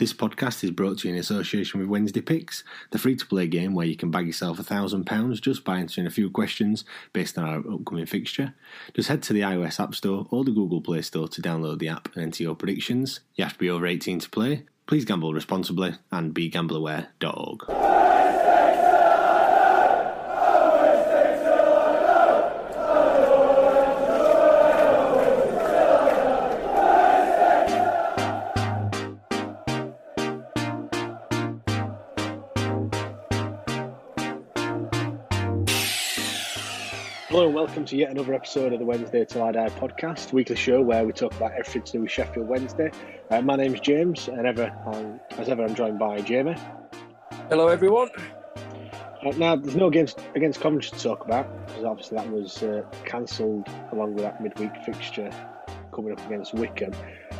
This podcast is brought to you in association with Wednesday Picks, the free to play game where you can bag yourself a thousand pounds just by answering a few questions based on our upcoming fixture. Just head to the iOS App Store or the Google Play Store to download the app and enter your predictions. You have to be over 18 to play. Please gamble responsibly and begambleaware.org. welcome to yet another episode of the Wednesday Till I Die podcast, weekly show where we talk about everything to do with Sheffield Wednesday. Uh, my name's James, and ever, um, as ever, I'm joined by Jamie. Hello, everyone. Uh, now, there's no games against Coventry to talk about because obviously that was uh, cancelled along with that midweek fixture coming up against Wycombe.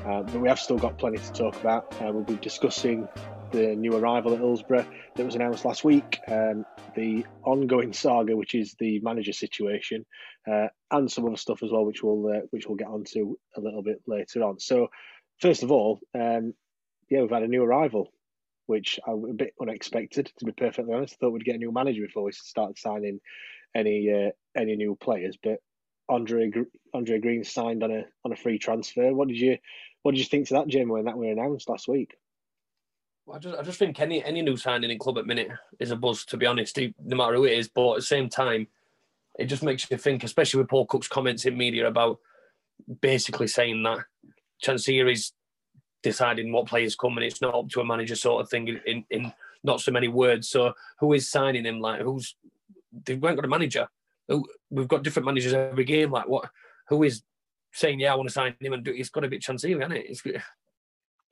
Uh, but we have still got plenty to talk about. Uh, we'll be discussing the new arrival at Hillsborough that was announced last week, um, the ongoing saga, which is the manager situation, uh, and some other stuff as well, which we'll uh, which we'll get onto a little bit later on. So, first of all, um, yeah, we've had a new arrival, which I a bit unexpected to be perfectly honest. I thought we'd get a new manager before we started signing any uh, any new players, but Andre Andre Green signed on a on a free transfer. What did you what did you think to that, Jim, when that were announced last week? I just, I just think any any new signing in club at minute is a buzz. To be honest, no matter who it is. But at the same time, it just makes you think, especially with Paul Cook's comments in media about basically saying that Chansiri is deciding what players come and it's not up to a manager sort of thing in, in, not so many words. So who is signing him? Like who's they haven't got a manager. We've got different managers every game. Like what? Who is saying yeah I want to sign him and do? It's got to be Chansiri, hasn't it? It's,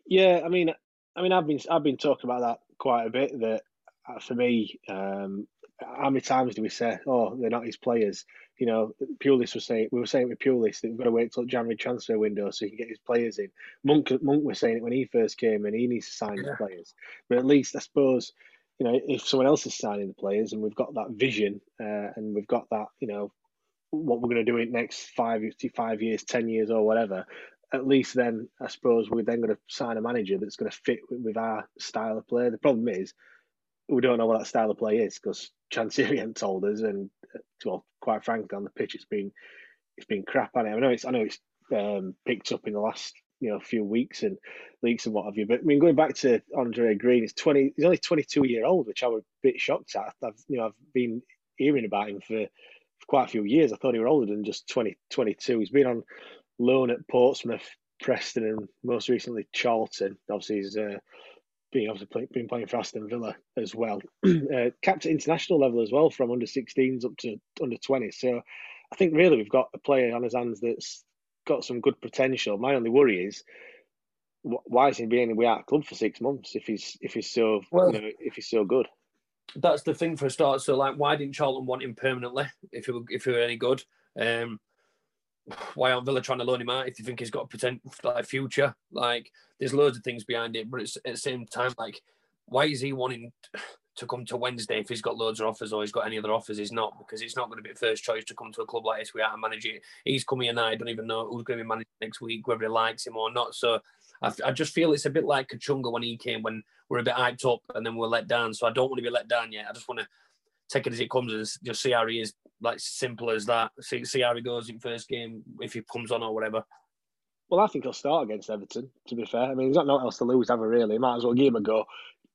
Yeah, I mean, I mean, I've been I've been talking about that quite a bit. That uh, for me, um, how many times do we say, "Oh, they're not his players"? You know, Pulis was saying we were saying with Pulis that we've got to wait till January transfer window so he can get his players in. Monk Monk was saying it when he first came and he needs to sign his players. But at least I suppose, you know, if someone else is signing the players and we've got that vision uh, and we've got that, you know, what we're going to do in the next five five years, ten years, or whatever. At least then, I suppose we're then going to sign a manager that's going to fit with, our style of play. The problem is, we don't know what that style of play is because hasn't told us, and uh, well, quite frankly, on the pitch, it's been it's been crap. I know it's I know it's um, picked up in the last you know few weeks and leaks and what have you. But I mean, going back to Andre Green, he's twenty. He's only twenty two year old, which I was a bit shocked at. I've you know I've been hearing about him for, for quite a few years. I thought he was older than just 20, 22. He's been on loan at Portsmouth, Preston, and most recently Charlton. Obviously, he's uh, been obviously play, been playing for Aston Villa as well. uh, capped at international level as well, from under 16s up to under 20. So I think really we've got a player on his hands that's got some good potential. My only worry is wh- why is he being away at club for six months if he's if he's so Well- you know, if he's so good? that's the thing for a start. So like, why didn't Charlton want him permanently if he were if he were any good? Um, why aren't Villa trying to loan him out if they think he's got a potential like future? Like, there's loads of things behind it, but it's at the same time like, why is he wanting to come to Wednesday if he's got loads of offers or he's got any other offers. He's not because it's not going to be first choice to come to a club like this. We are to manage it. He's coming and I don't even know who's going to be managing next week, whether he likes him or not. So I, I just feel it's a bit like Kachunga when he came, when we're a bit hyped up and then we're let down. So I don't want to be let down yet. I just want to take it as it comes and just see how he is, like simple as that. See, see how he goes in first game if he comes on or whatever. Well, I think he'll start against Everton. To be fair, I mean, he's got nothing else to lose, ever really. Might as well give him a go.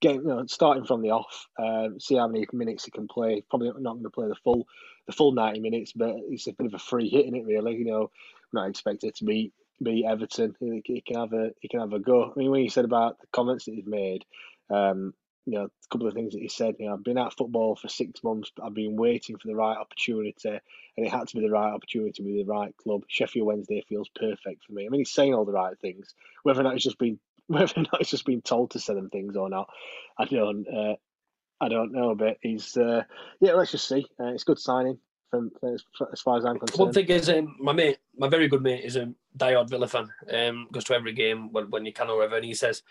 Get, you know, starting from the off, uh, see how many minutes he can play. Probably not going to play the full, the full ninety minutes, but it's a bit of a free hit in it, really. You know, not expected to be beat Everton. He, he, can have a he can have a go. I mean, when you said about the comments that he's made, um, you know, a couple of things that he said. You know, I've been at football for six months. I've been waiting for the right opportunity, and it had to be the right opportunity with the right club. Sheffield Wednesday feels perfect for me. I mean, he's saying all the right things. Whether or not it's just been whether or not it's just been told to say them things or not, I don't. Uh, I don't know, but he's uh, yeah. Let's just see. Uh, it's good signing from, as, as far as I'm concerned. One thing is, um, my mate, my very good mate, is a diehard Villa fan. Um, goes to every game when, when you can or whatever, and he says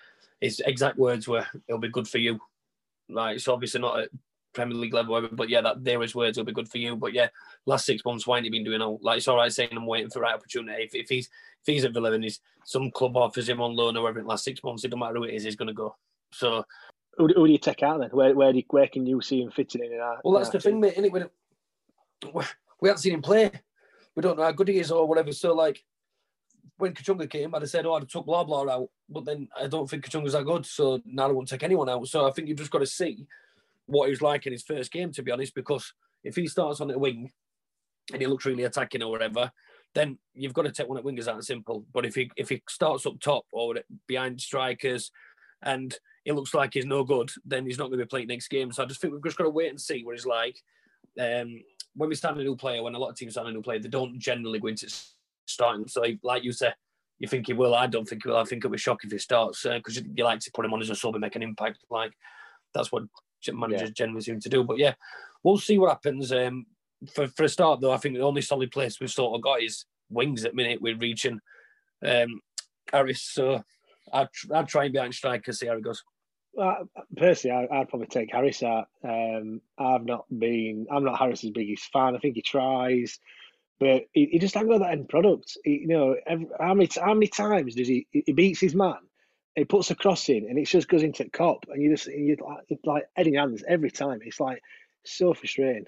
his exact words were, "It'll be good for you." Like it's obviously not at Premier League level, but yeah, that there his words will be good for you. But yeah, last six months, why ain't he been doing all? Like it's all right saying I'm waiting for the right opportunity. If, if he's if he's at Villa and he's some club offers him on loan or whatever in the last six months, it don't matter who it is, he's going to go. So. Who, who do you take out then? Where where, do you, where can you see him fitting in? in our, well, that's the team? thing, mate. Innit? We, we haven't seen him play. We don't know how good he is or whatever. So like, when Kachunga came, I'd have said, oh, I'd have took blah blah out, but then I don't think Kachunga's that good, so now I won't take anyone out. So I think you've just got to see what he was like in his first game, to be honest, because if he starts on the wing and he looks really attacking or whatever, then you've got to take one at wingers out simple. But if he if he starts up top or behind strikers and it looks like he's no good, then he's not going to be playing next game. So I just think we've just got to wait and see what he's like. Um, when we start a new player, when a lot of teams start a new player, they don't generally go into starting. So, like you say, you think he will. I don't think he will. I think it'll be shocking if he starts because uh, you like to put him on as a sub and make an impact. Like that's what managers yeah. generally seem to do. But yeah, we'll see what happens. Um, for for a start, though, I think the only solid place we've sort of got is wings at minute. We're reaching um, Harris, so I'd, I'd try and behind striker, see how it goes. Personally, I, would probably take Harris out. Um, I've not been, I'm not Harris's biggest fan. I think he tries. But he, he just hasn't got that end product. He, you know, every, how many how many times does he he beats his man? He puts a cross in, and it just goes into the Kop, and you just you like like heading hands every time. It's like so frustrating.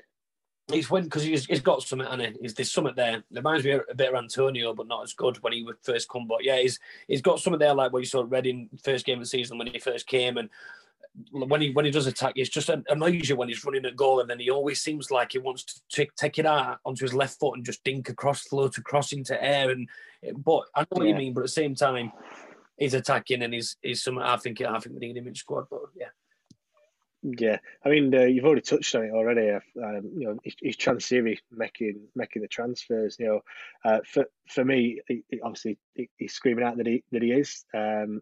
He's when because he's, he's got something and it. He's, there's something there. It reminds me a bit of Antonio, but not as good when he would first come. But yeah, he's he's got something there like what you saw Reading first game of the season when he first came, and when he when he does attack, it's just annoys you when he's running a goal, and then he always seems like he wants to take, take it out onto his left foot and just dink across, float across into air. And but I know what you mean, but at the same time, he's attacking and he's he's some. I think I think we need him in squad, but yeah. Yeah, I mean, uh, you've already touched on it already. Uh, um, you know, he's Chansiri making making the transfers. You know, uh, for for me, he, obviously he's screaming out that he that he is. Um,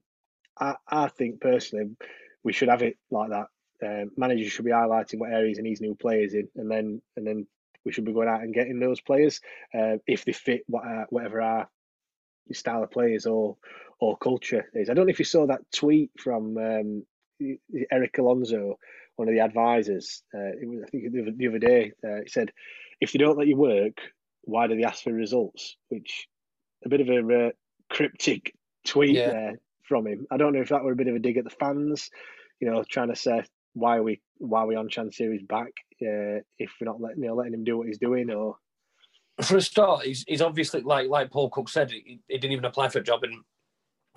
I I think personally, we should have it like that. Um, managers should be highlighting what areas he needs new players in, and then and then we should be going out and getting those players uh, if they fit what uh, whatever our style of players or or culture is. I don't know if you saw that tweet from um, Eric Alonso, one of the advisors. Uh, it was, I think the, the other day. Uh, he said, "If they don't let you work, why do they ask for results?" Which a bit of a uh, cryptic tweet yeah. there from him. I don't know if that were a bit of a dig at the fans, you know, trying to say why are we why are we on Chansiri's back uh, if we're not letting you know, letting him do what he's doing or. For a start, he's, he's obviously like like Paul Cook said, he, he didn't even apply for a job and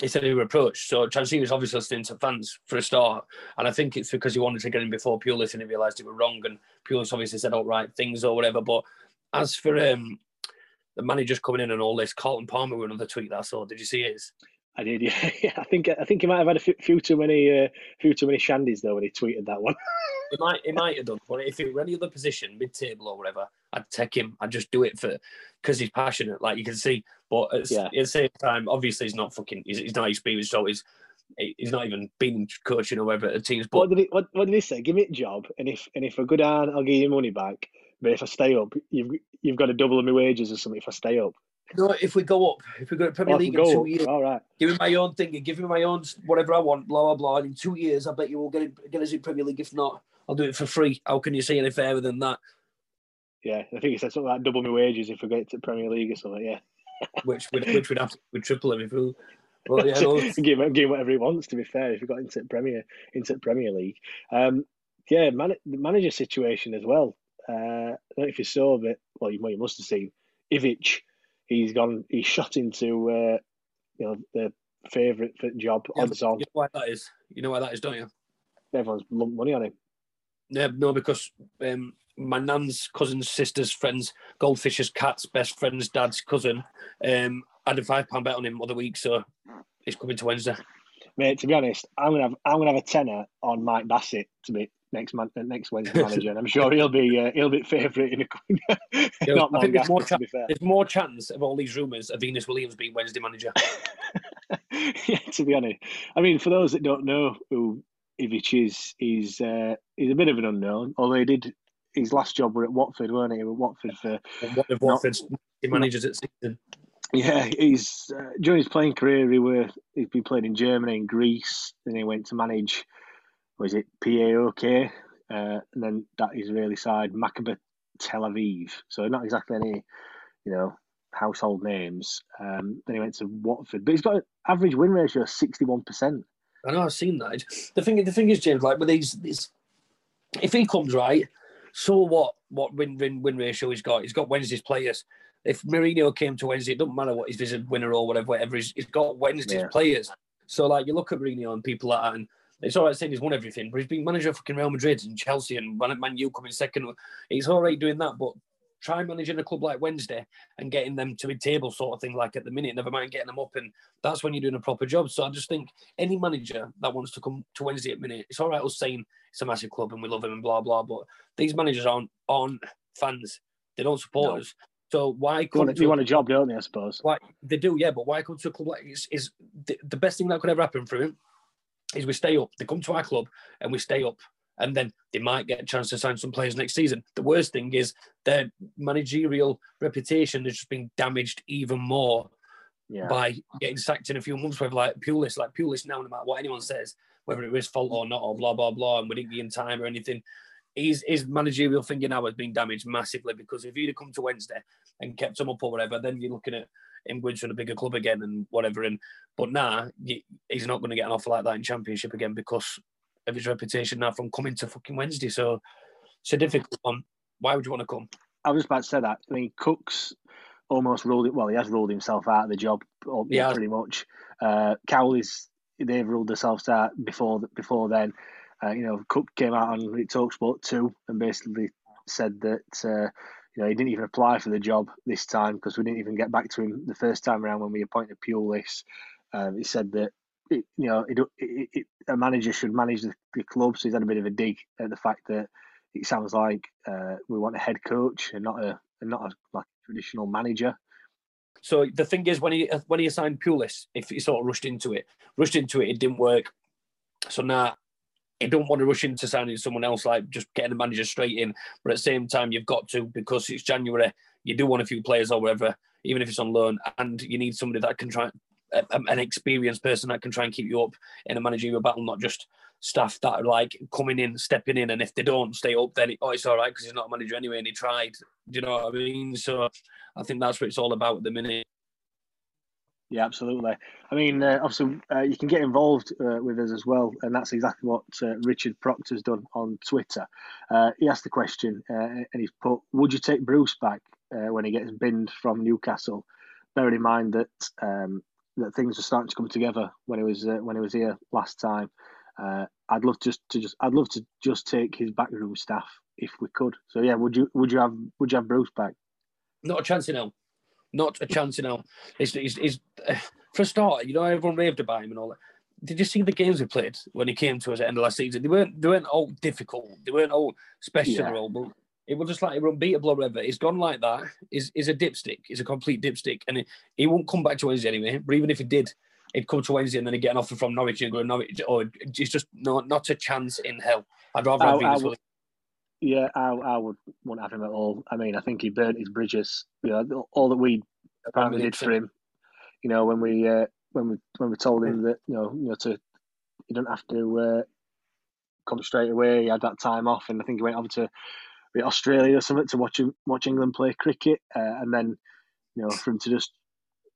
he said he was approached. So Chansiri was obviously listening to fans for a start. And I think it's because he wanted to get in before Pulis and he realised he was wrong. And Pulis obviously said all right things or whatever. But as for um, the managers coming in and all this, Carlton Palmer with another tweet that I saw. Did you see his? I did, yeah. yeah. I think I think he might have had a few too many uh, few too many shandies though when he tweeted that one. he might he might have done, but if it were any other position, mid table or whatever, I'd take him. I'd just do it for because he's passionate, like you can see. But at, yeah. at, the same time, obviously he's not fucking. He's, he's not experienced, so he's he's not even been coaching or whatever at the teams. But what did he what, what did he say? Give me a job, and if and if I go down, I'll give you money back. But if I stay up, you've you've got to double my wages or something. If I stay up. No, if we go up, if we go to Premier oh, League in two up. years, all right. Give me my own thing, give me my own whatever I want, blah blah blah. And in two years, I bet you will get it, get us in Premier League. If not, I'll do it for free. How can you say any fairer than that? Yeah, I think he said something like double my wages if we get to Premier League or something. Yeah, which would which would have to would triple him if we. Well, yeah, no, give him give him whatever he wants. To be fair, if we got into Premier into Premier League, um, yeah, man, the manager situation as well. Uh, I don't know if you saw it. Well, you, well, you must have seen Ivic. He's gone. He's shot into uh, you know the favourite job yeah, on. You know why that is? You know why that is, don't you? Everyone's lumped money on him. Yeah, no, because um, my nan's cousin's sister's friend's goldfish's cat's best friend's dad's cousin um, had a five pound bet on him other week, so he's coming to Wednesday. Mate, to be honest, I'm gonna have I'm gonna have a tenner on Mike Bassett to be next man, next Wednesday manager, and I'm sure he'll be uh, he'll be favourite in a. not I think there's more, chance, there's more chance of all these rumours of Venus Williams being Wednesday manager. yeah, to be honest, I mean, for those that don't know who Ivic is, he's uh, he's a bit of an unknown. Although he did his last job were at Watford, weren't he? At Watford for what of Watford's not, managers at season. Yeah, he's uh, during his playing career, he were he's been playing in Germany and Greece. and he went to manage, was it PAOK, uh, and then that Israeli side Maccabi Tel Aviv. So not exactly any, you know, household names. Um, then he went to Watford, but he's got an average win ratio of sixty-one percent. I know I've seen that. The thing, the thing is, James, like with these, these if he comes right, so what? What win win win ratio he's got? He's got Wednesday's players. If Mourinho came to Wednesday, it doesn't matter what he's a winner or whatever, whatever. He's, he's got Wednesday's yeah. players. So like you look at Mourinho and people like that, and it's all right saying he's won everything, but he's been manager of fucking Real Madrid and Chelsea and Man U coming second. He's all right doing that, but try managing a club like Wednesday and getting them to mid-table sort of thing, like at the minute, never mind getting them up, and that's when you're doing a proper job. So I just think any manager that wants to come to Wednesday at minute, it's all right us saying it's a massive club and we love him and blah blah, but these managers aren't aren't fans. They don't support no. us. So why come? You want, you want a job, don't they? I suppose. Why they do, yeah. But why come to a club like is, is the, the best thing that could ever happen for him is we stay up. They come to our club and we stay up and then they might get a chance to sign some players next season. The worst thing is their managerial reputation has just been damaged even more yeah. by getting sacked in a few months with like Pulis. Like Pulis now, no matter what anyone says, whether it was fault or not, or blah blah blah, and we didn't give in time or anything. His, his managerial thinking now has been damaged massively because if he'd have come to Wednesday and kept him up or whatever, then you're looking at him going to a bigger club again and whatever. And but now nah, he's not going to get an offer like that in Championship again because of his reputation now from coming to fucking Wednesday. So it's a difficult one. Why would you want to come? I was about to say that. I mean, Cook's almost ruled it. Well, he has ruled himself out of the job, yeah, pretty much. Uh, Cowley's they've ruled themselves out before before then. Uh, you know, Cook came out on Talksport too and basically said that uh, you know he didn't even apply for the job this time because we didn't even get back to him the first time around when we appointed Pulis. Um, he said that it, you know, it, it, it, a manager should manage the, the, club. So he's had a bit of a dig at the fact that it sounds like uh, we want a head coach and not a and not a like traditional manager. So the thing is, when he when he assigned Pulis, if he sort of rushed into it, rushed into it, it didn't work. So now he don't want to rush into signing someone else, like just getting the manager straight in. But at the same time, you've got to because it's January. You do want a few players or whatever, even if it's on loan, and you need somebody that can try an experienced person that can try and keep you up in a managerial battle, not just staff that are like coming in, stepping in, and if they don't stay up, then it, oh, it's all right because he's not a manager anyway, and he tried. Do you know what I mean? So I think that's what it's all about at the minute. Yeah, absolutely. I mean, uh, obviously, uh, you can get involved uh, with us as well, and that's exactly what uh, Richard Proctor's done on Twitter. Uh, he asked the question, uh, and he's put, "Would you take Bruce back when he gets binned from Newcastle?" Bearing in mind that um, that things are starting to come together when he was when he was here last time. I'd love just to just I'd love to just take his backroom staff if we could. So yeah, would you would you have would you have Bruce back? Not a chance in hell. Not a chance in hell. It's, it's, it's, uh, for a start, you know, everyone raved about him and all that. Did you see the games we played when he came to us at the end of last season? They weren't they weren't all difficult. They weren't all special yeah. or all, but it was just like unbeatable or whatever. He's gone like that. Is is a dipstick. He's a complete dipstick, and he, he won't come back to Wednesday anyway. But even if he did, he'd come to Wednesday and then he'd get an offer from Norwich and go to Norwich. Or it's just not not a chance in hell. I'd rather have Venus Williams. Yeah, I, I would wouldn't have him at all. I mean, I think he burnt his bridges. You know, all that we apparently did for him. You know, when we uh, when we when we told him that you know you know to you don't have to uh, come straight away. He had that time off, and I think he went over to Australia or something to watch watch England play cricket, uh, and then you know for him to just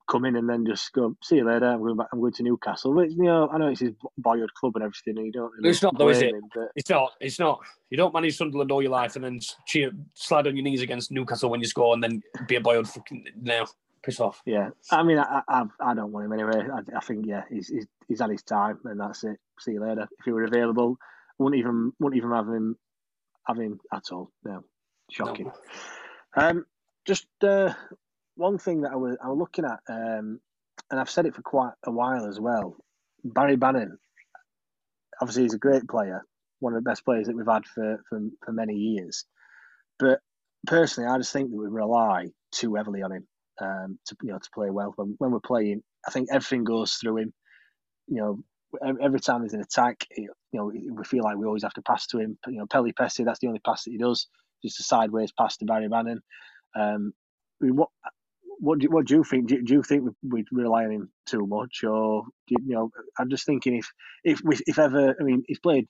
come in and then just go see you later. I'm going back. I'm going to Newcastle. But, you know, I know it's his boyhood club and everything. And you don't. Really it's not though, is it? Him, but... It's not. It's not. You don't manage Sunderland all your life and then cheer, slide on your knees against Newcastle when you score, and then be a boyhood fucking now. Piss off. Yeah, I mean, I, I, I don't want him anyway. I, I think yeah, he's, he's he's had his time, and that's it. See you later. If he were available, wouldn't even wouldn't even have him have him at all. No, shocking. No. Um, just uh, one thing that I was I was looking at, um, and I've said it for quite a while as well. Barry Bannan, obviously, he's a great player, one of the best players that we've had for for, for many years. But personally, I just think that we rely too heavily on him um, to you know to play well. When when we're playing, I think everything goes through him. You know, every time there's an attack, you know, we feel like we always have to pass to him. You know, Pelupessy, that's the only pass that he does, just a sideways pass to Barry Bannan. Um, mean, what do, what do you think? Do, do you think we rely on him too much, or you, you, know? I'm just thinking if if we, if ever, I mean, he's played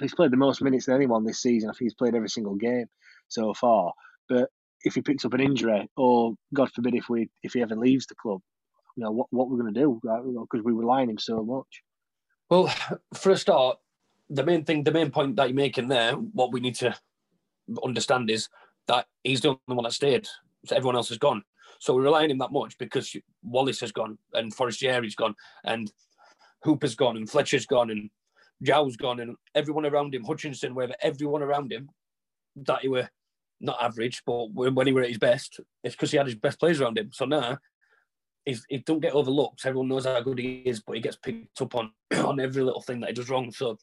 he's played the most minutes than anyone this season. I think he's played every single game so far. But if he picks up an injury, or God forbid, if we if he ever leaves the club, you know what what we're going to do because we rely on him so much. Well, for a start, the main thing, the main point that you're making there, what we need to understand is that he's the only one that stayed. So everyone else has gone. So we rely on him that much because Wallace has gone and Forestieri's gone and Hooper's gone and Fletcher's gone and Jow's gone and everyone around him, Hutchinson, wherever, everyone around him that he were not average, but when he were at his best, it's because he had his best players around him. So now he's, he don't get overlooked. Everyone knows how good he is, but he gets picked up on on every little thing that he does wrong. So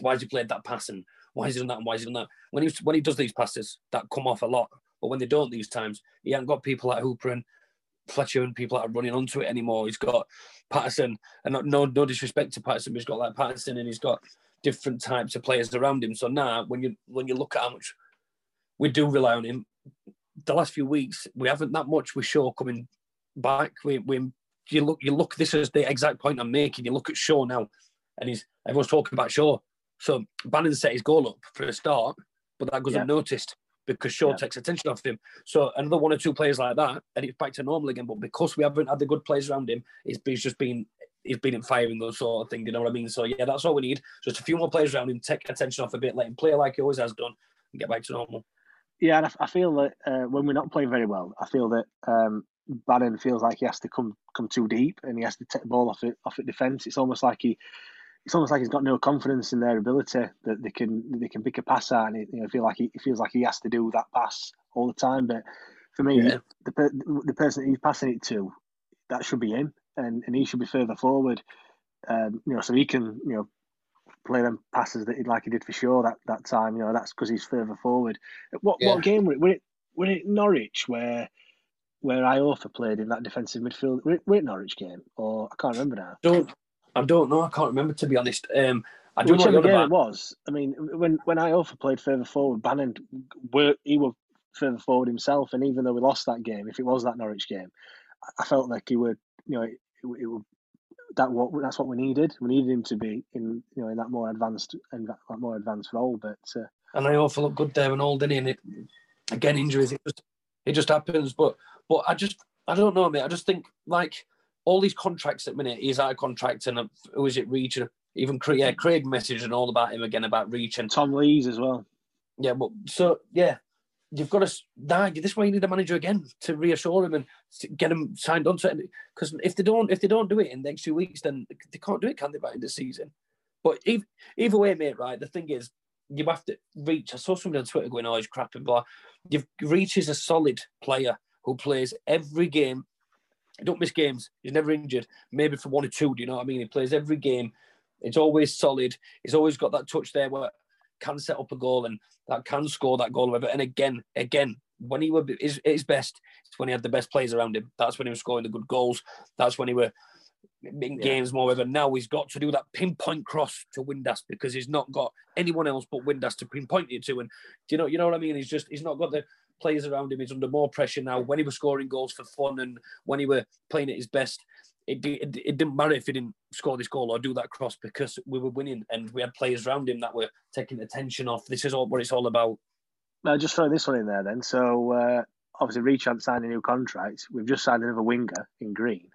why has he played that pass and why has he done that and why has he done that? When he when he does these passes, that come off a lot. But when they don't these times, he hasn't got people like Hooper and Fletcher and people that are running onto it anymore. He's got Paterson, and not, no no disrespect to Paterson, but he's got like Paterson and he's got different types of players around him. So now, when you when you look at how much we do rely on him, the last few weeks we haven't that much with Shaw coming back. We we you look you look. This is the exact point I'm making. You look at Shaw now, and he's everyone's talking about Shaw. So Bannan set his goal up for a start, but that goes yeah. unnoticed because Shaw yeah. takes attention off him. So another one or two players like that, and it's back to normal again. But because we haven't had the good players around him, he's, he's just been he's been in firing those sort of thing. You know what I mean? So yeah, that's all we need. Just a few more players around him, take attention off a bit, let him play like he always has done, and get back to normal. Yeah, and I, feel that uh, when we're not playing very well, I feel that um, Bannan feels like he has to come come too deep and he has to take the ball off it off at defence. It's almost like he it's almost like he's got no confidence in their ability that they can they can pick a pass out, and it, you know, feel like he, feels like he has to do that pass all the time. But for me, yeah. the the person he's passing it to, that should be him, and, and he should be further forward. Um, you know, so he can you know play them passes that he like he did for Shaw that, that time. You know, that's because he's further forward. What yeah. what game were it? Were it, were it Norwich where where Iorfa played in that defensive midfield? Were it, were it Norwich game or I can't remember now. Don't I don't know. I can't remember to be honest. Um, I do Whichever game it was. I mean, when when Iorfa played further forward, Bannan were he were further forward himself, and even though we lost that game, if it was that Norwich game, I felt like he would, you know, it, it, would that what that's what we needed. We needed him to be in you know in that more advanced in that, more advanced role. But uh, and Iorfa looked good there and all, didn't he? And it, again, injuries. It just it just happens. But but I just I don't know, mate. I just think like all these contracts at minute, he's out of contract, and uh, who is it, Reach? Even yeah, Craig messaged and all about him again about Reach and Tom Lees as well. Yeah, but so yeah, you've got to nah, this way you need a manager again to reassure him and get him signed on to it. Because if they don't, if they don't do it in the next two weeks, then they can't do it, can they? By the season. But either, either way, mate, right? The thing is, you have to reach. I saw somebody on Twitter going, "Oh, he's crap and blah." You've reach is a solid player who plays every game he don't miss games. He's never injured. Maybe for one or two. Do you know what I mean? He plays every game. It's always solid. He's always got that touch there where can set up a goal and that can score that goal. Whatever. And again, again, when he were his, his best, it's when he had the best players around him. That's when he was scoring the good goals. That's when he were in yeah. games more. Whatever. Now he's got to do that pinpoint cross to Windass because he's not got anyone else but Windass to pinpoint it to. And do you know, you know what I mean? He's just he's not got the players around him. He's under more pressure now. When he was scoring goals for fun and when he were playing at his best, it, it, it didn't matter if he didn't score this goal or do that cross because we were winning and we had players around him that were taking attention off. This is all what it's all about. Now, just throw this one in there then. So, uh, obviously, Reach signed a new contract. We've just signed another winger in Green.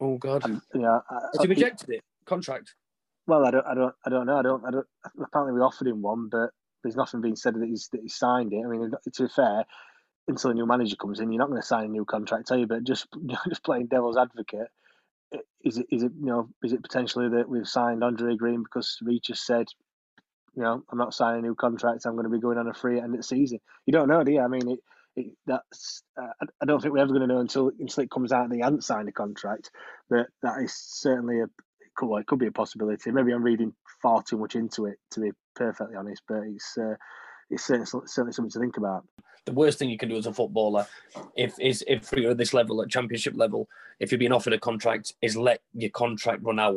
Oh God! And, you know, Has he rejected it? Contract? Well, I don't, I don't, I don't know. I don't, I don't. Apparently, we offered him one, but there's nothing being said that he's that he signed it. I mean, to be fair, until a new manager comes in, you're not going to sign a new contract, are you? But just just playing devil's advocate, is it is it you know is it potentially that we've signed Andre Green because Reach has said, you know, I'm not signing a new contract. I'm going to be going on a free end of the season. You don't know, do you? I mean, it, it, that's uh, I don't think we're ever going to know until until it comes out that he haven't signed a contract. But that is certainly a it could, well, it could be a possibility. Maybe I'm reading far too much into it to be perfectly honest, but it's. Uh, it's certainly, certainly something to think about. The worst thing you can do as a footballer, if is if you're at this level, at championship level, if you're being offered a contract, is let your contract run out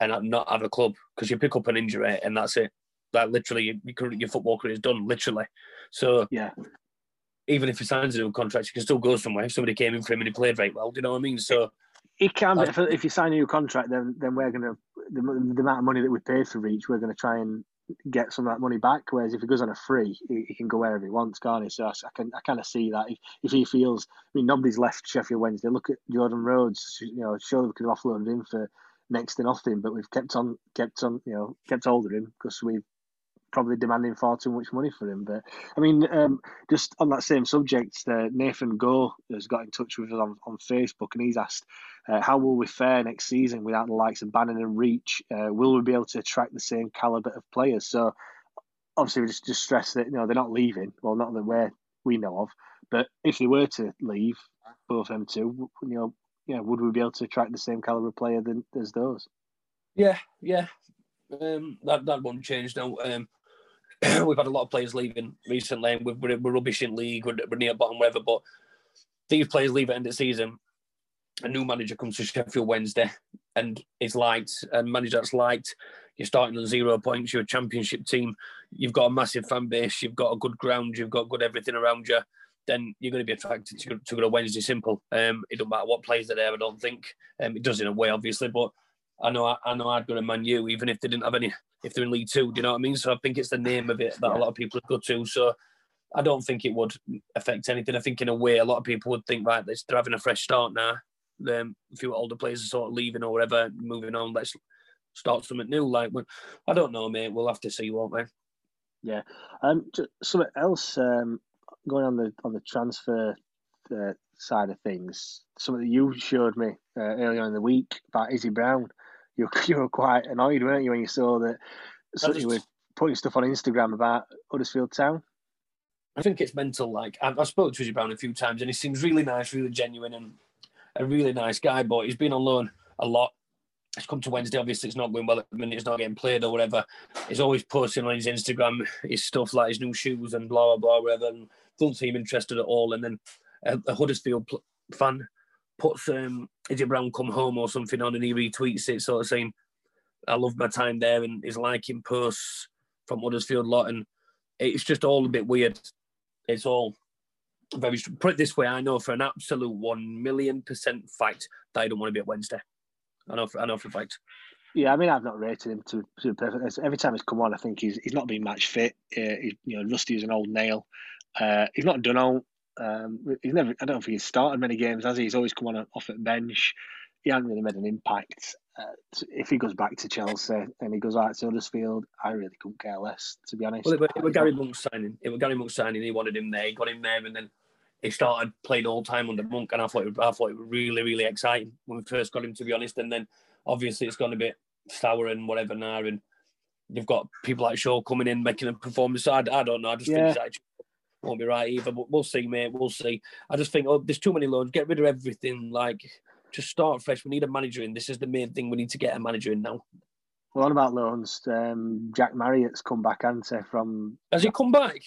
and not have a club because you pick up an injury and that's it. That literally your, your football career is done, literally. So yeah, even if he signs a new contract, he can still go somewhere. If somebody came in for him and he played very well, do you know what I mean? So it can. But if, if you sign a new contract, then then we're gonna the, the amount of money that we paid for Reach, we're gonna try and get some of that money back. Whereas if he goes on a free, he, he can go wherever he wants, can't he? So I, I can I kind of see that if, if he feels. I mean, nobody's left Sheffield Wednesday. Look at Jordan Rhodes. You know, sure we could have offloaded him for next to nothing, but we've kept on kept on you know kept hold of him because we've probably demanding far too much money for him. But I mean, um, just on that same subject, uh, Nathan Go has got in touch with us on, on Facebook and he's asked, uh, how will we fare next season without the likes of Bannan and Reach? Uh, will we be able to attract the same calibre of players? So obviously, we just, just stress that you know they're not leaving. Well, not that we we know of, but if they were to leave, both them two, you know, yeah, would we be able to attract the same calibre player than as those? Yeah, yeah, um, that that won't change now. Um, we've had a lot of players leaving recently. We're, we're, we're rubbish in league. We're, we're near bottom, whatever. But these players leave at end of the season. A new manager comes to Sheffield Wednesday and is liked. And manager that's liked. You're starting on zero points. You're a championship team. You've got a massive fan base. You've got a good ground. You've got good everything around you. Then you're going to be attracted to, to go to Wednesday. Simple. Um, it don't matter what players are there. I don't think. Um, it does in a way, obviously, but I know I know I'd go to Man U even if they didn't have any if they're in League Two. Do you know what I mean? So I think it's the name of it that a lot of people go to. So I don't think it would affect anything. I think in a way a lot of people would think right, they're having a fresh start now. Um, a few older players are sort of leaving or whatever, moving on. Let's start something new. Like I don't know, mate. We'll have to see, won't we? Yeah. Um, something else um, going on the on the transfer uh, side of things. Something that you showed me uh, earlier in the week about Izzy Brown you you were quite annoyed, weren't you, when you saw that so you were putting stuff on Instagram about Huddersfield Town? I think it's mental. Like I've, I've spoken to Izzy Brown a few times, and he seems really nice, really genuine, and a really nice guy. But he's been on loan a lot. He's come to Wednesday. Obviously, it's not going well at the minute. It's not getting played or whatever. He's always posting on his Instagram his stuff like his new shoes and blah blah blah whatever. And don't seem interested at all. And then a, a Huddersfield fan puts um, Izzy Brown come home or something on and he retweets it, sort of saying, I love my time there and is liking posts from Huddersfield lot. And it's just all a bit weird. It's all very, put it this way, I know for an absolute 1 million percent fact that I don't want to be at Wednesday. I know for, I know for a fact. Yeah, I mean, I've not rated him to, to perfect. Every time he's come on, I think he's he's not been match fit. Uh, he, you know, rusty as an old nail. Uh, he's not done all um, he's never. I don't think he's started many games, has he? He's always come on off at bench. He hasn't really made an impact. Uh, if he goes back to Chelsea and he goes out to Huddersfield, I really couldn't care less, to be honest. Well, it was, it was Gary Monk signing. It was Gary Monk signing. He wanted him there. He got him there, and then he started playing all time under Monk, and I thought it, I thought it was really, really exciting when we first got him, to be honest. And then obviously it's gone a bit sour and whatever now, and you've got people like Shaw coming in making a performance. I, I don't know. I just yeah. think he's won't be right either. But we'll see, mate. We'll see. I just think, oh, there's too many loans. Get rid of everything. Like, just start fresh. We need a manager in. This is the main thing. We need to get a manager in now. Well, what about loans? Um, Jack Marriott's come back, answer from. Has he come back?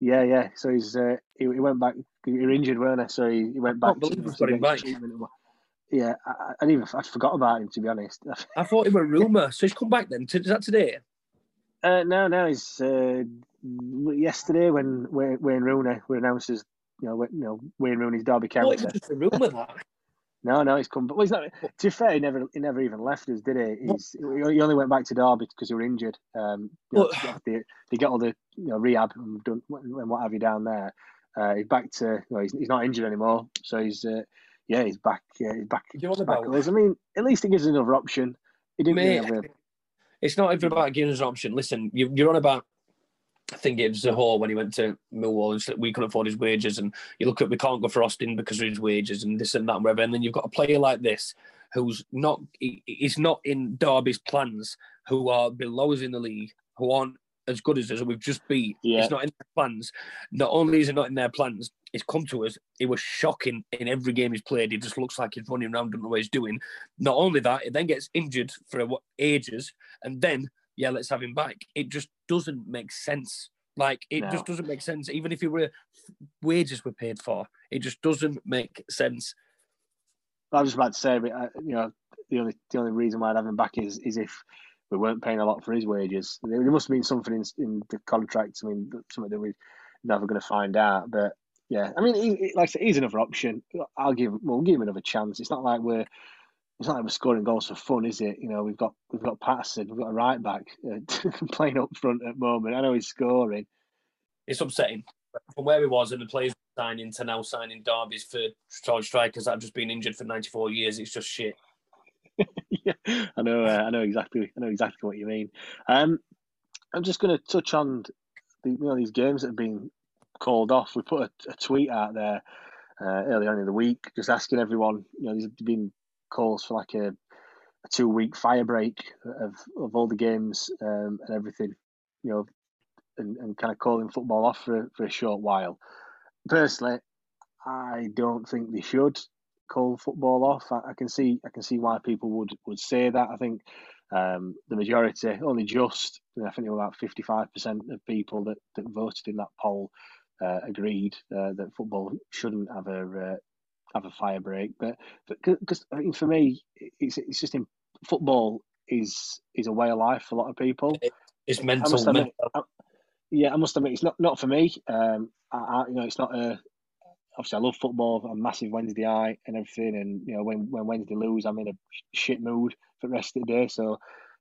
Yeah, yeah. So he's uh, he, he went back. He were injured, weren't he? So he, he went back. I can't got him back. Yeah, I, I even I forgot about him to be honest. I thought he was a rumor. So he's come back then. Is that today? Uh, no, no. He's uh, yesterday when Wayne, Rooney were announced as you know, you know Wayne Rooney's Derby County. What was just a rumour that? No, no, he's come. But well, he's not. To be fair, he never, he never even left us, did he? He's, he only went back to Derby because he were injured. Um, you know, they, they get all the you know rehab and, done, and what have you down there. Uh, he's back to. You know, he's, he's not injured anymore, so he's. Uh, yeah, he's back. Yeah, he's back. You're back about- us. I mean, at least it gives us another option. He didn't Mate, It's not even about giving us an option. Listen, you, you're on about. I think it was Zohore when he went to Millwall and said we couldn't afford his wages, and you look at we can't go for Austin because of his wages and this and that and whatever. And then you've got a player like this who's not he- he's not in Derby's plans, who are below us in the league, who aren't as good as us, we've just beat. Yeah. It's not in their plans. Not only is it not in their plans, it's come to us. It was shocking in every game he's played. He just looks like he's running around, don't know what he's doing. Not only that, it then gets injured for ages, and then yeah, let's have him back. It just doesn't make sense. Like it No. just doesn't make sense. Even if it were wages were paid for, it just doesn't make sense. I was just about to say, but uh, you know, the only the only reason why I'd have him back is is if we weren't paying a lot for his wages. There, must have been something in, in the contract. I mean, something that we're never going to find out. But yeah, I mean, he, he- like I said, he's another option. I'll give we'll give him another chance. It's not like we're it's not like we're scoring goals for fun, is it? You know, we've got we've got Paterson, we've got a right back uh, playing up front at the moment. I know he's scoring. It's upsetting from where he was and the players signing to now signing Derby's for charge strikers that have just been injured for 94 years. It's just shit. yeah, I know. Uh, I know exactly. I know exactly what you mean. Um, I'm just going to touch on the, you know these games that have been called off. We put a, a tweet out there uh, earlier on in the week, just asking everyone. You know, there's been calls for like a, a two week fire break of of all the games um, and everything. You know, and, and kind of calling football off for for a short while. Personally, I don't think they should call football off. I, I can see I can see why people would, would say that. I think um, the majority, only just, I think about fifty five percent of people that, that voted in that poll uh, agreed uh, that football shouldn't have a uh, have a fire break. But because I mean, for me, it's it's just in football is is a way of life for a lot of people. It's mental. must admit. I- yeah, I must admit, it's not not for me. Um, I, I, you know, it's not a. Obviously, I love football. I'm massive Wednesdayite and everything. And you know, when when Wednesday lose, I'm in a shit mood for the rest of the day. So,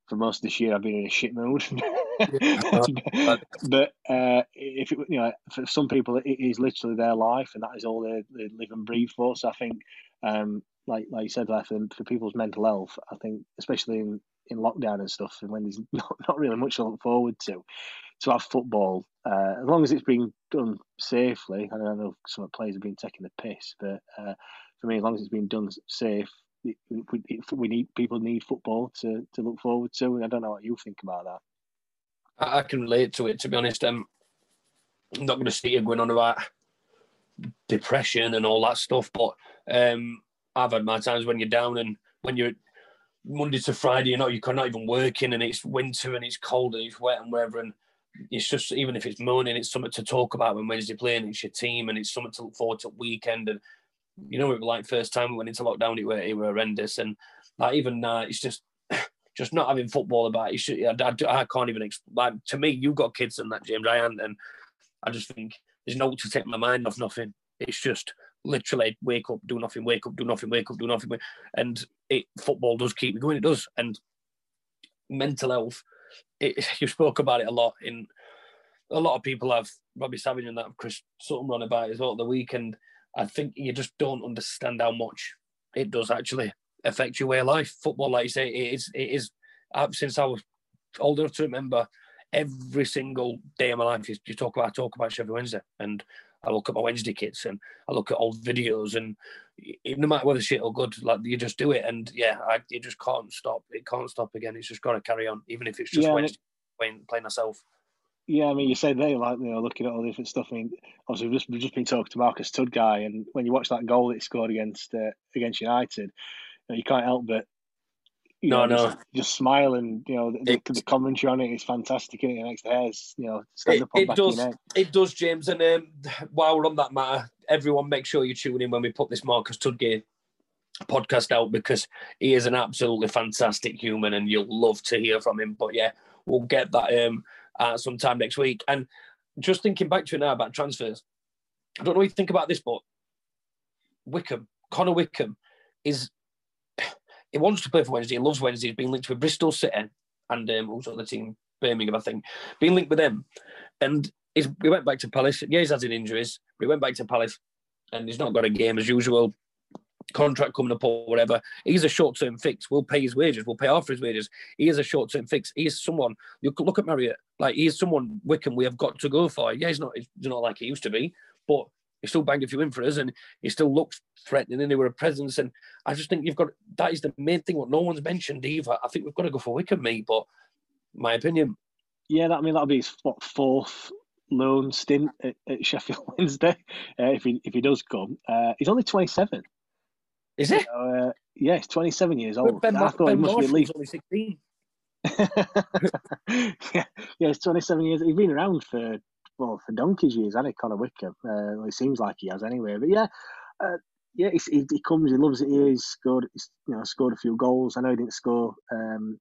for most of this year, I've been in a shit mood. but uh, if it, you know, for some people, it is literally their life, and that is all they, they live and breathe for. So, I think, um, like like you said, there, for, for people's mental health, I think, especially in in lockdown and stuff, and when there's not, not really much to look forward to, to have football, uh, as long as it's being done safely. I I know some of the players have been taking the piss, but uh, for me, as long as it's being done safe, it, we, need people need football to, to look forward to. I don't know what you think about that. I, can relate to it. To be honest, um, I'm not going to sit here going on about depression and all that stuff, but um, I've had my times when you're down and when you're Monday to Friday, you know, you're not even working and it's winter and it's cold and it's wet and whatever. And it's just, even if it's morning, it's something to talk about when Wednesday playing, it's your team and it's something to look forward to weekend. And, you know, it was like first time we went into lockdown, it were, it were horrendous. And like even now, it's just, just not having football about it. I, I, I can't even, exp- like, to me, you've got kids and that, James, I. And I just think there's no to take my mind off nothing. It's just literally wake up, do nothing, wake up, do nothing, wake up, do nothing. And it football does keep me going. It does. And mental health, it, you spoke about it a lot. In a lot of people have Robbie Savage and that Chris Sutton on about it as well at the weekend. I think you just don't understand how much it does actually affect your way of life. Football, like you say, it is. It is. Since I was old enough to remember, every single day of my life, you, talk about I talk about it every Wednesday, and I look at my Wednesday kits and I look at old videos, and no matter whether shit or good, like you just do it, and yeah, I, you just can't stop. It can't stop again. It's just got to carry on, even if it's just Yeah, Wednesday playing, playing myself. Yeah, I mean, you said there, like, you know, looking at all the different stuff. I mean, obviously, we've just, we've just been talking to Marcus Tudgay, and when you watch that goal that he scored against uh, against United, you, know, you can't help but you No, know, no. Just, just smile and you know the, It- the commentary on it is fantastic. And it next hairs, you know, stand It, up on it does. It does, James. And um, while we're on that matter, everyone make sure you tune in when we put this Marcus Tudgay podcast out because he is an absolutely fantastic human and you'll love to hear from him. But yeah, we'll get that um uh, sometime next week. And just thinking back to it now about transfers, I don't know what you think about this, but Wickham, Connor Wickham, is he wants to play for Wednesday. He loves Wednesday. He's been linked with Bristol City and um, also the team Birmingham, I think, being linked with them. And he's, we went back to Palace. Yeah, he's had injuries. But he went back to Palace, and he's not got a game as usual. Contract coming up or whatever. He's a short term fix. We'll pay his wages. We'll pay half his wages. He is a short term fix. He is someone. You look at Marriott. Like he is someone Wickham. we have got to go for. Yeah, he's not. He's not like he used to be, but he still banged a few in for us, and he still looks threatening, and they were a presence. And I just think you've got that is the main thing. What no one's mentioned either. I think we've got to go for Wickham, me. But my opinion. Yeah, that, I mean that'll be his what fourth loan stint at, at Sheffield Wednesday uh, if he if he does come. Uh, he's only twenty seven. Is it? So, uh, yeah, he's twenty seven years old. Ben, I thought ben he must Marshall's be at least only sixteen. yeah, yeah, he's twenty seven years. He's been around for well for donkey's years, hasn't he, Connor Wickham? Uh, well, it seems like he has anyway. But yeah, uh, yeah, he, he, comes, he loves it. He's scored, he's, you know, scored a few goals. I know he didn't score um,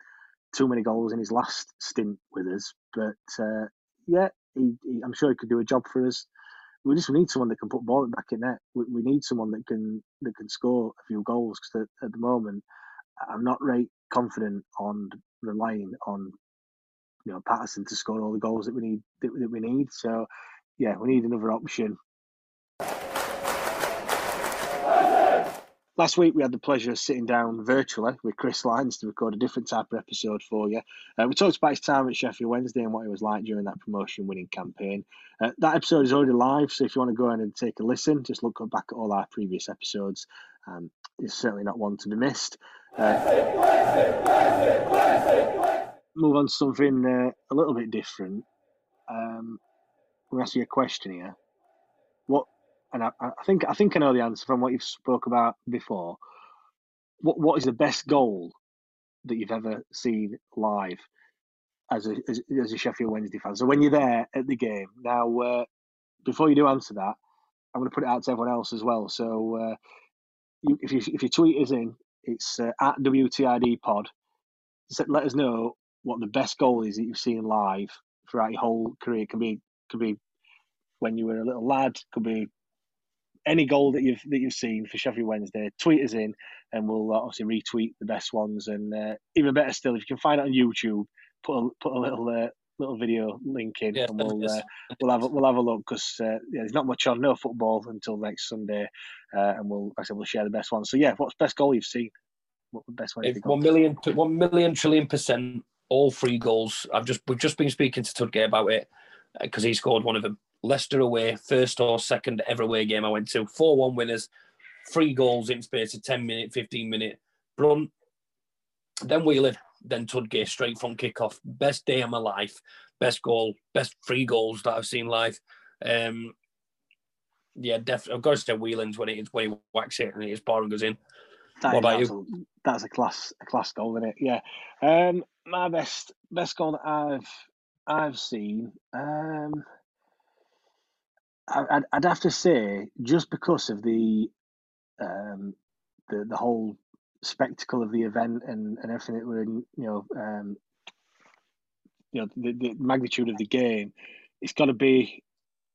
too many goals in his last stint with us, but uh, yeah, he, he, I'm sure he could do a job for us. We just need someone that can put ball back in net. We, we need someone that can that can score a few goals because at, the moment I'm not very confident on relying on you know Paterson to score all the goals that we need that, that we need. So yeah, we need another option. Last week, we had the pleasure of sitting down virtually with Chris Lines to record a different type of episode for you. Uh, we talked about his time at Sheffield Wednesday and what it was like during that promotion winning campaign. Uh, that episode is already live, so if you want to go in and take a listen, just look back at all our previous episodes. Um, it's certainly not one to be missed. Uh, move on to something uh, a little bit different. Um, I'm going to ask you a question here. And I, I, think I think I know the answer from what you've spoke about before. What what is the best goal that you've ever seen live as a as, as a Sheffield Wednesday fan? So when you're there at the game now, uh, before you do answer that, I'm going to put it out to everyone else as well. So uh, you, if you if you tweet us in, it's uh, at WTID Pod. Let us know what the best goal is that you've seen live throughout your whole career. It can be could be when you were a little lad, could be any goal that you've that you've seen for Sheffield Wednesday, tweet us in, and we'll uh, obviously retweet the best ones. And uh, even better still, if you can find it on YouTube, put a put a little uh, little video link in, yeah, and we'll uh, we'll have a, we'll have a look because uh, yeah, there's not much on no football until next Sunday, uh, and we'll like I said we'll share the best ones. So yeah, what's best goal you've seen? What the best one? One million, one million trillion percent, all three goals. I've just we've just been speaking to Tudgay about it because he scored one of them. Leicester away, first or second ever away game I went to. 4 1 winners, three goals in space of 10 minute, 15 minute. Brunt, then Whelan, then Tudgay straight from kickoff. Best day of my life, best goal, best three goals that I've seen live. Um, yeah, definitely. I've got to say Whelan's when it when he whacks it and his bar and goes in. That what about you? That's a class a class goal, isn't it? Yeah. Um, my best best goal that I've I've seen. Um, I'd, I'd have to say just because of the um, the the whole spectacle of the event and, and everything that we're in, you know, um, you know, the, the magnitude of the game, it's got to be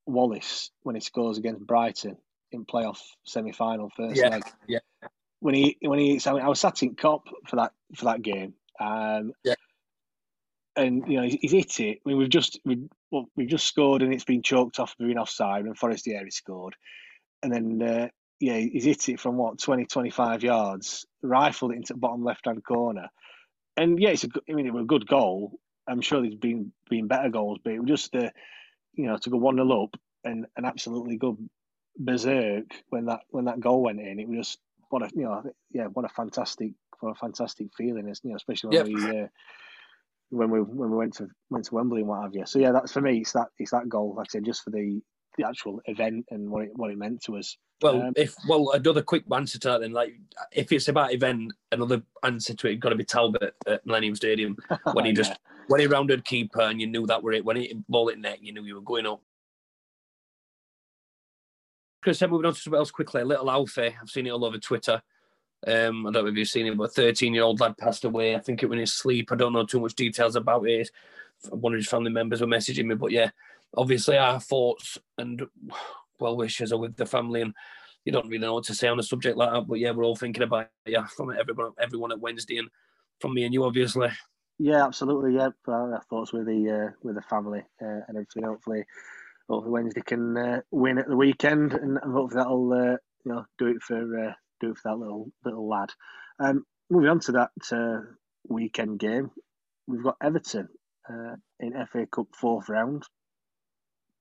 Wallace when he scores against Brighton in playoff semi final first yeah, leg. Yeah. When he when he I, mean, I was sat in Kop for that for that game. Um, yeah and you know he's, he's hit it. I mean, we've just we well, we've just scored and it's been choked off being offside, and Forestieri scored, and then uh, yeah, he's hit it from what 20, 25 yards, rifled it into the bottom left hand corner, and yeah, it's a I mean it was a good goal. I'm sure there's been been better goals, but it was just uh, you know to go one 0 up and and absolutely go berserk when that when that goal went in. It was just what a you know yeah what a fantastic what a fantastic feeling, you know especially when yep. we. Uh, when we when we went to went to Wembley and what have you. So yeah, that's for me. It's that it's that goal. Like I said, just for the the actual event and what it what it meant to us. Well, um, if well, another quick answer to that then, like if it's about event, another answer to it got to be Talbot at Millennium Stadium when he just when he rounded keeper and you knew that were it. When he ball it net, you knew you were going up. Chris, moving on to something else quickly. A little Alfie, I've seen it all over Twitter. Um, I don't know if you've seen it, but a 13 year old lad passed away. I think it was in his sleep. I don't know too much details about it. One of his family members were messaging me, but yeah, obviously our thoughts and well wishes are with the family. And you don't really know what to say on a subject like that. But yeah, we're all thinking about yeah from everyone everyone at Wednesday and from me and you obviously. Yeah, absolutely. Yeah, our thoughts with the uh, with the family uh, and everything. Hopefully, hopefully Wednesday can uh, win at the weekend, and hopefully that'll uh, you know do it for uh, do for that little little lad. Um, moving on to that uh, weekend game, we've got Everton in FA Cup fourth round.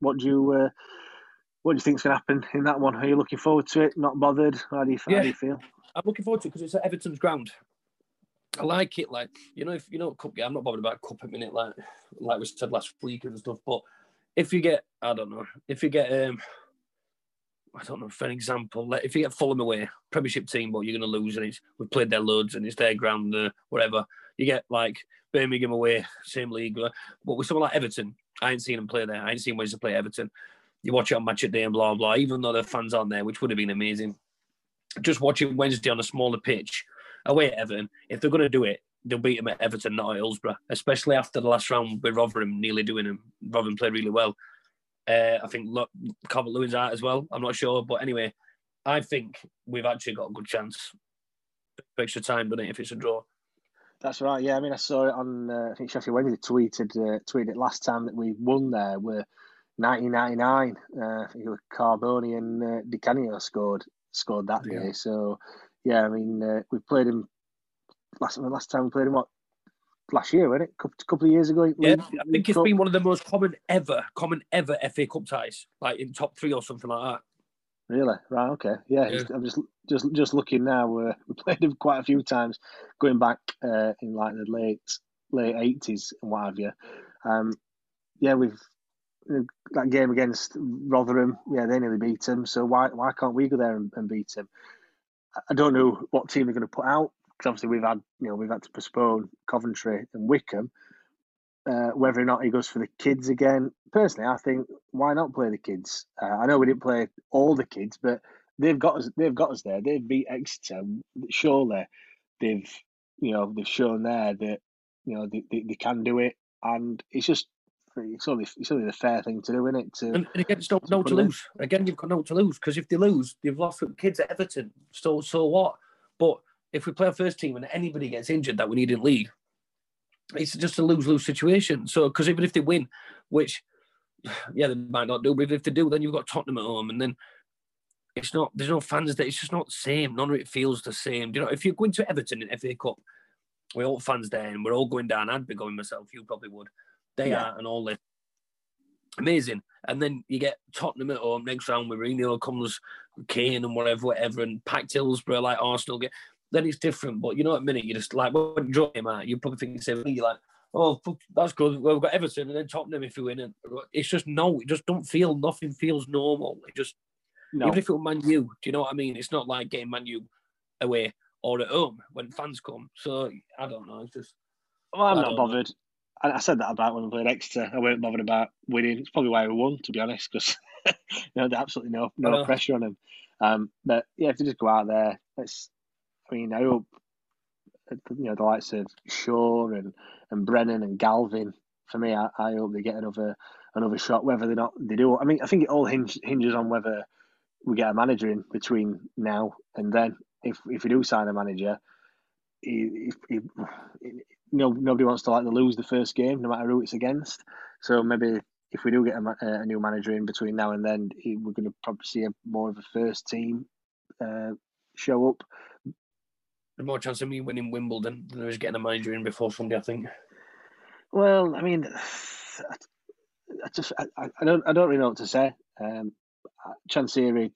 What do you what do you think's going to happen in that one? Are you looking forward to it? Not bothered? How do you, yeah. how do you feel? I'm looking forward to it because it's at Everton's ground. I like it. Like you know, if you know cup game, I'm not bothered about cup at minute. Like like we said last week and stuff. But if you get, I don't know, if you get, um I don't know, for an example, like if you get Fulham away, Premiership team, but you're going to lose, and it's we've played their loads, and it's their ground, uh, whatever. You get like Birmingham away, same league, but with someone like Everton, I ain't seen them play there. I ain't seen Wednesday play Everton you watch it on match of day and blah blah. Even though the fans aren't there, which would have been amazing. Just watching Wednesday on a smaller pitch away at Everton. If they're going to do it, they'll beat them at Everton, not at Hillsborough. Especially after the last round with Rotherham nearly doing them. Rotherham played really well. Uh, I think look, Calvert Lewin's out as well. I'm not sure, but anyway, I think we've actually got a good chance. Extra time, doesn't it? If it's a draw. That's right. Yeah, I mean, I saw it on. Uh, I think Sheffield Wednesday tweeted uh, tweeted it last time that we won there. were 1999. Uh, I think it was Carboni and uh, Di Canio scored scored that yeah. day. So yeah, I mean uh, we played him last last time we played him what last year, wasn't it? A couple, couple of years ago. Yeah, we, I think it's been one of the most common ever, common ever FA Cup ties, like in top three or something like that. Really? Right. Okay. Yeah. yeah. I'm just just just looking now. Uh, we played him quite a few times, going back uh, in like the late late eighties and what have you. Um, yeah, we've that game against Rotherham, yeah, they nearly beat him. So why why can't we go there and, and beat him? I don't know what team they're going to put out because obviously we've had you know we've had to postpone Coventry and Wycombe. Uh, whether or not he goes for the kids again, personally, I think why not play the kids? Uh, I know we didn't play all the kids, but they've got us. They've got us there. They've beat Exeter. Surely, they've you know they've shown there that you know they, they, they can do it, and it's just it's only it's only the fair thing to do, isn't it? To, and, and again, it's no, no to lose. In. Again, you've got no to lose because if they lose, they've lost the kids at Everton. So so what? But if we play our first team and anybody gets injured that we need in league, it's just a lose lose situation. So because even if they win, which yeah they might not do, but if they do, then you've got Tottenham at home, and then it's not there's no fans there. It's just not the same. None of it feels the same. Do you know if you're going to Everton in FA Cup, we're all fans there and we're all going down. I'd be going myself. You probably would. They yeah. are and all this. Amazing. And then you get Tottenham at home next round Mourinho comes Kane and whatever, whatever, and packed Hillsborough like Arsenal get. Then it's different. But you know, at minute you just like when you draw him out, you probably think the same You're like, oh, that's good. Well, we've got Everton and then Tottenham if we win. And it's just no, it just don't feel nothing feels normal. It just no. even if it was Man U, do you know what I mean? It's not like getting Man U away or at home when fans come. So I don't know. It's just. Well, I'm not bothered. Know. I said that about when we played Exeter. I weren't bothered about winning. It's probably why we won, to be honest, because you know, there's absolutely no no pressure on him. Um, but yeah, if they just go out there, it's. I mean, I hope you know the likes of Shaw and and Brennan and Galvin. For me, I, I hope they get another another shot. Whether they not they do, I mean, I think it all hinge, hinges on whether we get a manager in between now and then. If if we do sign a manager, if, if, no, nobody wants to like to lose the first game, no matter who it's against. So maybe if we do get a, a new manager in between now and then, we're going to probably see a, more of a first team uh, show up. There's more chance of me winning Wimbledon than there is getting a manager in before Sunday, I think. Well, I mean, I just I, I don't I don't really know what to say. Um, Chansiri,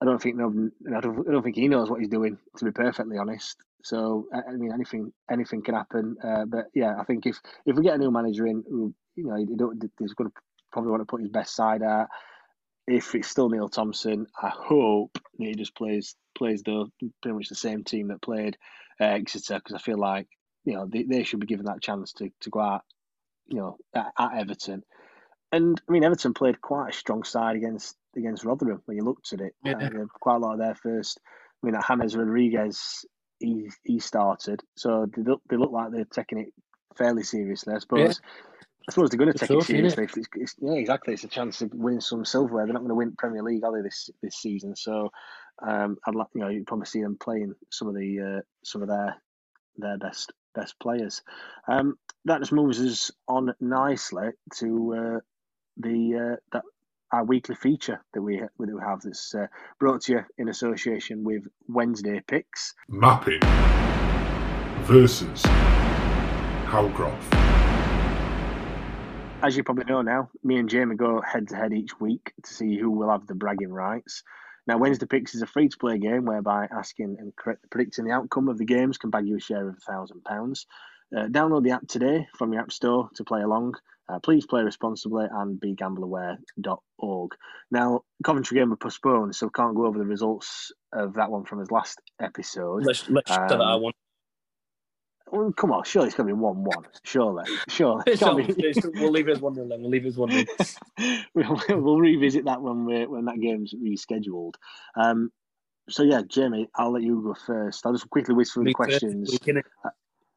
I don't think no, I don't, I don't think he knows what he's doing. To be perfectly honest, so I mean, anything anything can happen. Uh, but yeah, I think if if we get a new manager in, who you know, he don't he's going to probably want to put his best side out. If it's still Neil Thompson, I hope that he just plays plays the pretty much the same team that played uh, Exeter because I feel like you know they, they should be given that chance to, to go out, you know, at, at Everton. And I mean, Everton played quite a strong side against against Rotherham when you looked at it. Yeah. Uh, quite a lot of their first. I mean, James Rodriguez he he started, so they look they look like they're taking it fairly seriously. I suppose I suppose they're going to take tough, it seriously. If it's, it's, yeah, exactly. It's a chance of winning some silverware. They're not going to win Premier League, are they, this this season? So, um, I'd like you know you probably see them playing some of the uh, some of their their best best players. Um, that just moves us on nicely to uh, the uh, that our weekly feature that we that we have that's uh, brought to you in association with Wednesday Picks. Mapping versus Howcroft. As you probably know now, me and Jamie go head to head each week to see who will have the bragging rights. Now, Wednesday Picks is a free to play game whereby asking and predicting the outcome of the games can bag you a share of a thousand pounds. Uh, download the app today from your app store to play along. Uh, please play responsibly and be gambleaware.org. Now, Coventry game were postponed, so can't go over the results of that one from his last episode. Let's let's um, that one. Well, come on, surely it's going to be one-one. Surely, surely. It's not, it's, we'll leave it as one 0 We'll leave it as one 0 we'll, we'll revisit that when we when that game's rescheduled. Um, so yeah, Jamie, I'll let you go first. I'll just quickly whiz through the questions. Uh,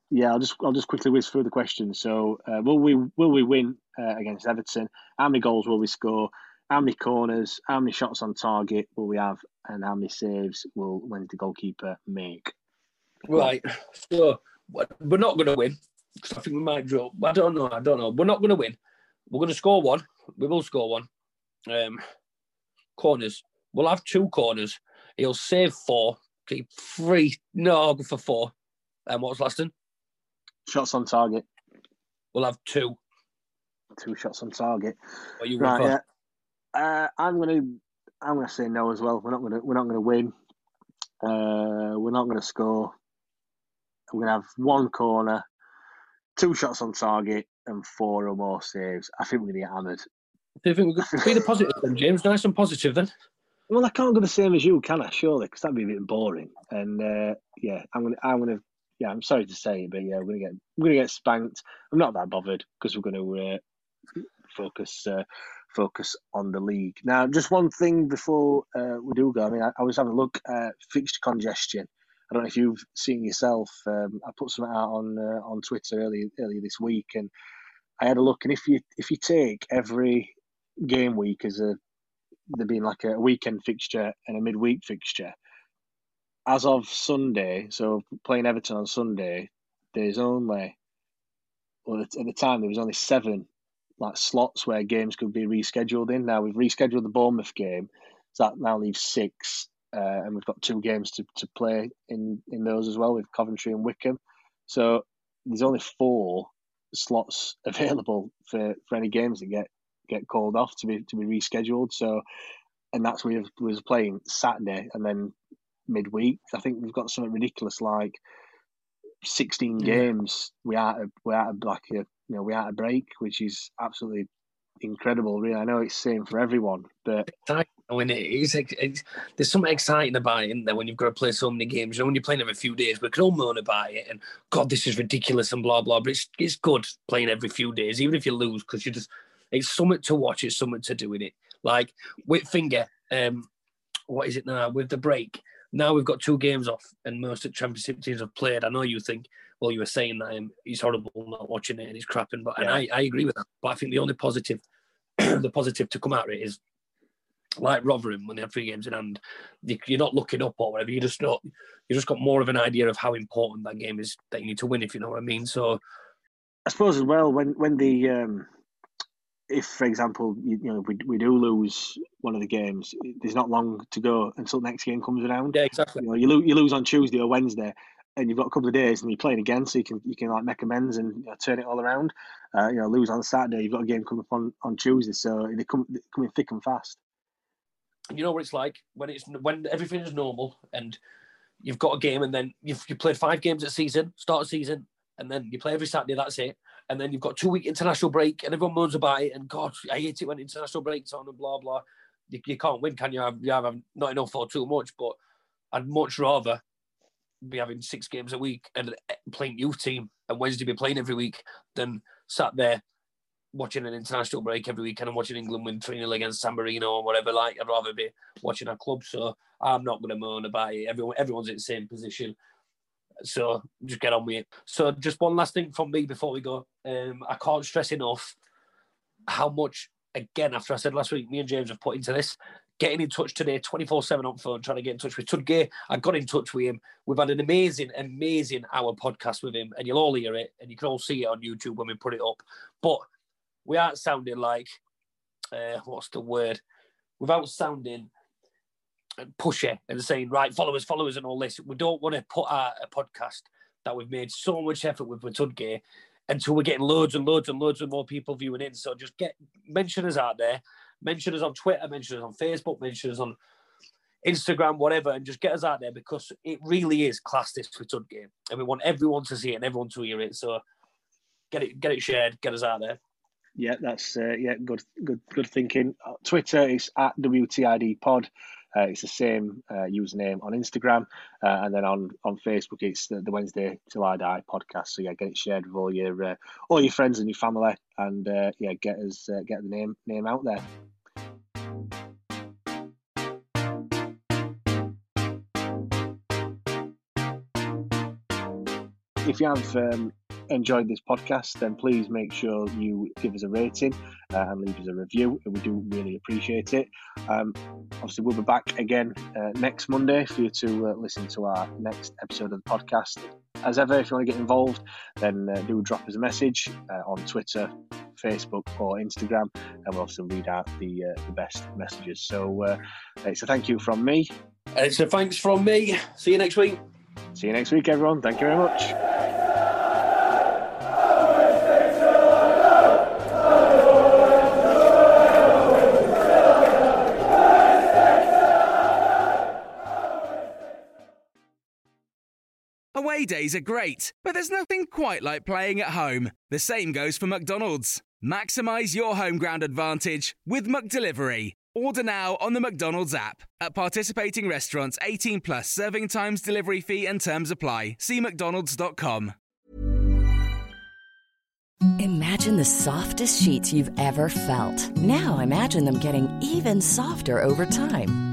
yeah, I'll just I'll just quickly whiz through the questions. So, uh, will we will we win uh, against Everton? How many goals will we score? How many corners? How many shots on target will we have? And how many saves will Wednesday goalkeeper make? Right. So we're not going to win because I think we might draw. I don't know. I don't know. We're not going to win. We're going to score one. We will score one. Um, corners. We'll have two corners. He'll save four. Keep three. No, I'll go for four. And um, what was last one? Shots on target. We'll have two. Two shots on target. What you right, yeah. Uh, I'm gonna I'm gonna say no as well. We're not gonna we're not gonna win. Uh, we're not gonna score. We're going to have one corner, two shots on target, and four or more saves. I think we're going to get hammered. Do you think we're going to be the positive then, James? Nice and positive then. Well, I can't go the same as you, can I? Surely, because that'd be a bit boring. And uh, yeah, I'm gonna, I'm gonna, yeah, I'm sorry to say, but yeah, we're gonna get, we're gonna get spanked. I'm not that bothered because we're gonna uh, focus, uh, focus on the league. Now, just one thing before uh, we do go. I mean, I, I was having a look at fixture congestion I don't know if you've seen yourself. Um, I put something out on uh, on Twitter earlier earlier this week, and I had a look. And if you if you take every game week as a there being like a weekend fixture and a midweek fixture, as of Sunday, so playing Everton on Sunday, there's only well at the time there was only seven like slots where games could be rescheduled in. Now we've rescheduled the Bournemouth game, so that now leaves six uh, and we've got two games to, to play in, in those as well with Coventry and Wycombe. So there's only four slots available for, for any games that get get called off to be to be rescheduled. So, and that's we was playing Saturday and then midweek. I think we've got something ridiculous like 16 games. We are we are like a you know we are a break, which is absolutely incredible. Really, I know it's same for everyone, but when it is, it's, there's something exciting about it, isn't there? When you've got to play so many games, you know, when you're playing every few days, we can all moan about it and God, this is ridiculous and blah blah. But it's it's good playing every few days, even if you lose, because you just it's something to watch, it's something to do in it. Like with finger, um, what is it now with the break? Now we've got two games off, and most of the championship teams have played. I know you think, well, you were saying that um, he's horrible not watching it and he's crapping, but yeah. and I, I agree with that. But I think the only positive, the positive to come out of it is like Rotherham when they had three games in hand, you're not looking up or whatever. You just not, you just got more of an idea of how important that game is that you need to win, if you know what I mean. So, I suppose as well when when the um, if for example you, you, know we we do lose one of the games, there's not long to go until next game comes around. Yeah, exactly. You know, you lose you lose on Tuesday or Wednesday. And you've got a couple of days, and you're playing again, so you can you can like make amends and you know, turn it all around. Uh, you know, lose on Saturday, you've got a game coming up on, on Tuesday, so they come they in thick and fast you know what it's like when it's when everything is normal and you've got a game and then you've you played five games a season, start season, and then you play every Saturday. That's it. And then you've got two week international break, and everyone moans about it. And God, I hate it when international breaks on and blah blah. You, you can't win, can you? Have You have not enough or too much, but I'd much rather be having six games a week and playing youth team and Wednesday be playing every week than sat there watching an international break every weekend and watching England win 3 0 against San Marino or whatever. Like, I'd rather be watching our club. So I'm not going to moan about it. Everyone, everyone's in the same position. So just get on with it. So just one last thing from me before we go. Um, I can't stress enough how much, again, after I said last week, me and James have put into this. Getting in touch today, 24 7 on phone, trying to get in touch with Tudgay. I got in touch with him. We've had an amazing, amazing hour podcast with him, and you'll all hear it, and you can all see it on YouTube when we put it up. But we aren't sounding like, uh, what's the word? Without sounding pushy and saying, right, followers, followers, and all this. We don't want to put out a podcast that we've made so much effort with with Tudgay until we're getting loads and loads and loads of more people viewing in. So just get mention us out there, mention us on Twitter, mention us on Facebook, mention us on Instagram, whatever, and just get us out there because it really is class this for Tudgay. And we want everyone to see it and everyone to hear it. So get it get it shared, get us out there. Yeah, that's uh, yeah, good, good, good thinking. Twitter is at WTID Pod. Uh, it's the same uh, username on Instagram, uh, and then on, on Facebook it's the, the, Wednesday Till I Die podcast. So yeah, get it shared with all your uh, all your friends and your family, and uh, yeah, get us get the name name out there. If you have um, enjoyed this podcast, then please make sure you give us a rating uh, and leave us a review. We do really appreciate it. Um, obviously, we'll be back again uh, next Monday for you to uh, listen to our next episode of the podcast. As ever, if you want to get involved, then uh, do drop us a message uh, on Twitter, Facebook, or Instagram, and we'll also read out the uh, the best messages. So, it's a thank you from me. It's a thanks from me. See you next week. See you next week, everyone. Thank you very much. Away days are great, but there's nothing quite like playing at home. The same goes for McDonald's. Maximize your home ground advantage with McDelivery. Order now on the McDonald's app. At participating restaurants, 18 plus serving times, delivery fee, and terms apply. See McDonald's.com. Imagine the softest sheets you've ever felt. Now imagine them getting even softer over time.